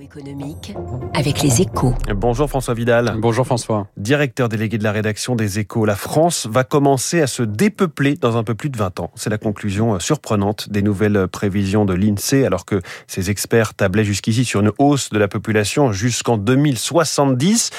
économique avec les échos. Bonjour François Vidal. Bonjour François. Directeur délégué de la rédaction des échos. La France va commencer à se dépeupler dans un peu plus de 20 ans. C'est la conclusion surprenante des nouvelles prévisions de l'INSEE alors que ces experts tablaient jusqu'ici sur une hausse de la population jusqu'en 2070.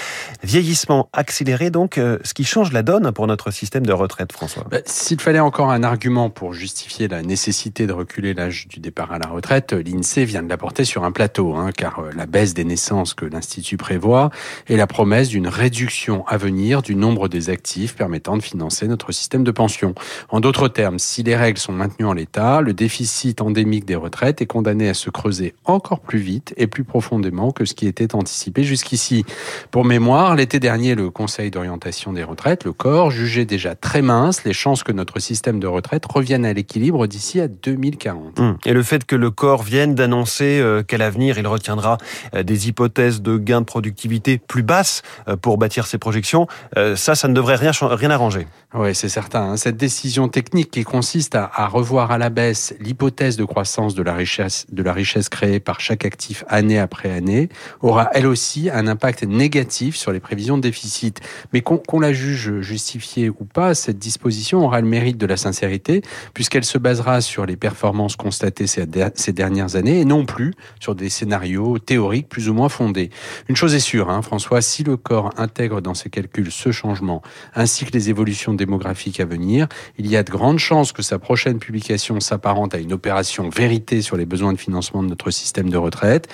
Vieillissement accéléré donc, euh, ce qui change la donne pour notre système de retraite François. Bah, S'il fallait encore un argument pour justifier la nécessité de reculer l'âge du départ à la retraite, l'INSEE vient de l'apporter sur un plateau, hein, car euh, la baisse des naissances que l'Institut prévoit et la promesse d'une réduction à venir du nombre des actifs permettant de financer notre système de pension. En d'autres termes, si les règles sont maintenues en l'état, le déficit endémique des retraites est condamné à se creuser encore plus vite et plus profondément que ce qui était anticipé jusqu'ici. Pour mémoire, l'été dernier, le Conseil d'orientation des retraites, le corps, jugeait déjà très mince les chances que notre système de retraite revienne à l'équilibre d'ici à 2040. Hum. Et le fait que le corps vienne d'annoncer euh, qu'à l'avenir, il retiendra euh, des hypothèses de gains de productivité plus basses euh, pour bâtir ses projections, ça, ça ne devrait rien, rien arranger. Oui, c'est certain. Hein. Cette décision technique qui consiste à, revoir à la baisse l'hypothèse de croissance de la richesse, de la richesse créée par chaque actif année après année aura elle aussi un impact négatif sur les prévisions de déficit. Mais qu'on qu la juge justifiée ou pas, cette disposition aura le mérite de la sincérité puisqu'elle se basera sur les performances constatées ces, dernières années et non plus sur des scénarios théoriques plus ou moins fondés. Une chose est sûre, hein, François, si le corps intègre dans ses calculs ce changement ainsi que les évolutions démographique à venir, il y a de grandes chances que sa prochaine publication s'apparente à une opération vérité sur les besoins de financement de notre système de retraite.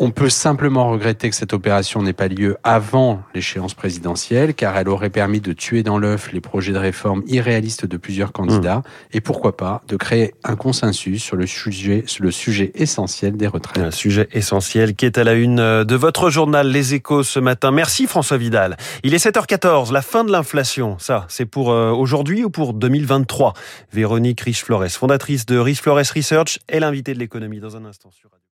On peut simplement regretter que cette opération n'ait pas lieu avant l'échéance présidentielle, car elle aurait permis de tuer dans l'œuf les projets de réforme irréalistes de plusieurs candidats, mmh. et pourquoi pas de créer un consensus sur le sujet, sur le sujet essentiel des retraites. Un sujet essentiel qui est à la une de votre journal Les Échos ce matin. Merci François Vidal. Il est 7h14, la fin de l'inflation. Ça, c'est pour aujourd'hui ou pour 2023 Véronique Riche-Flores, fondatrice de Riche-Flores Research, est l'invitée de l'économie dans un instant sur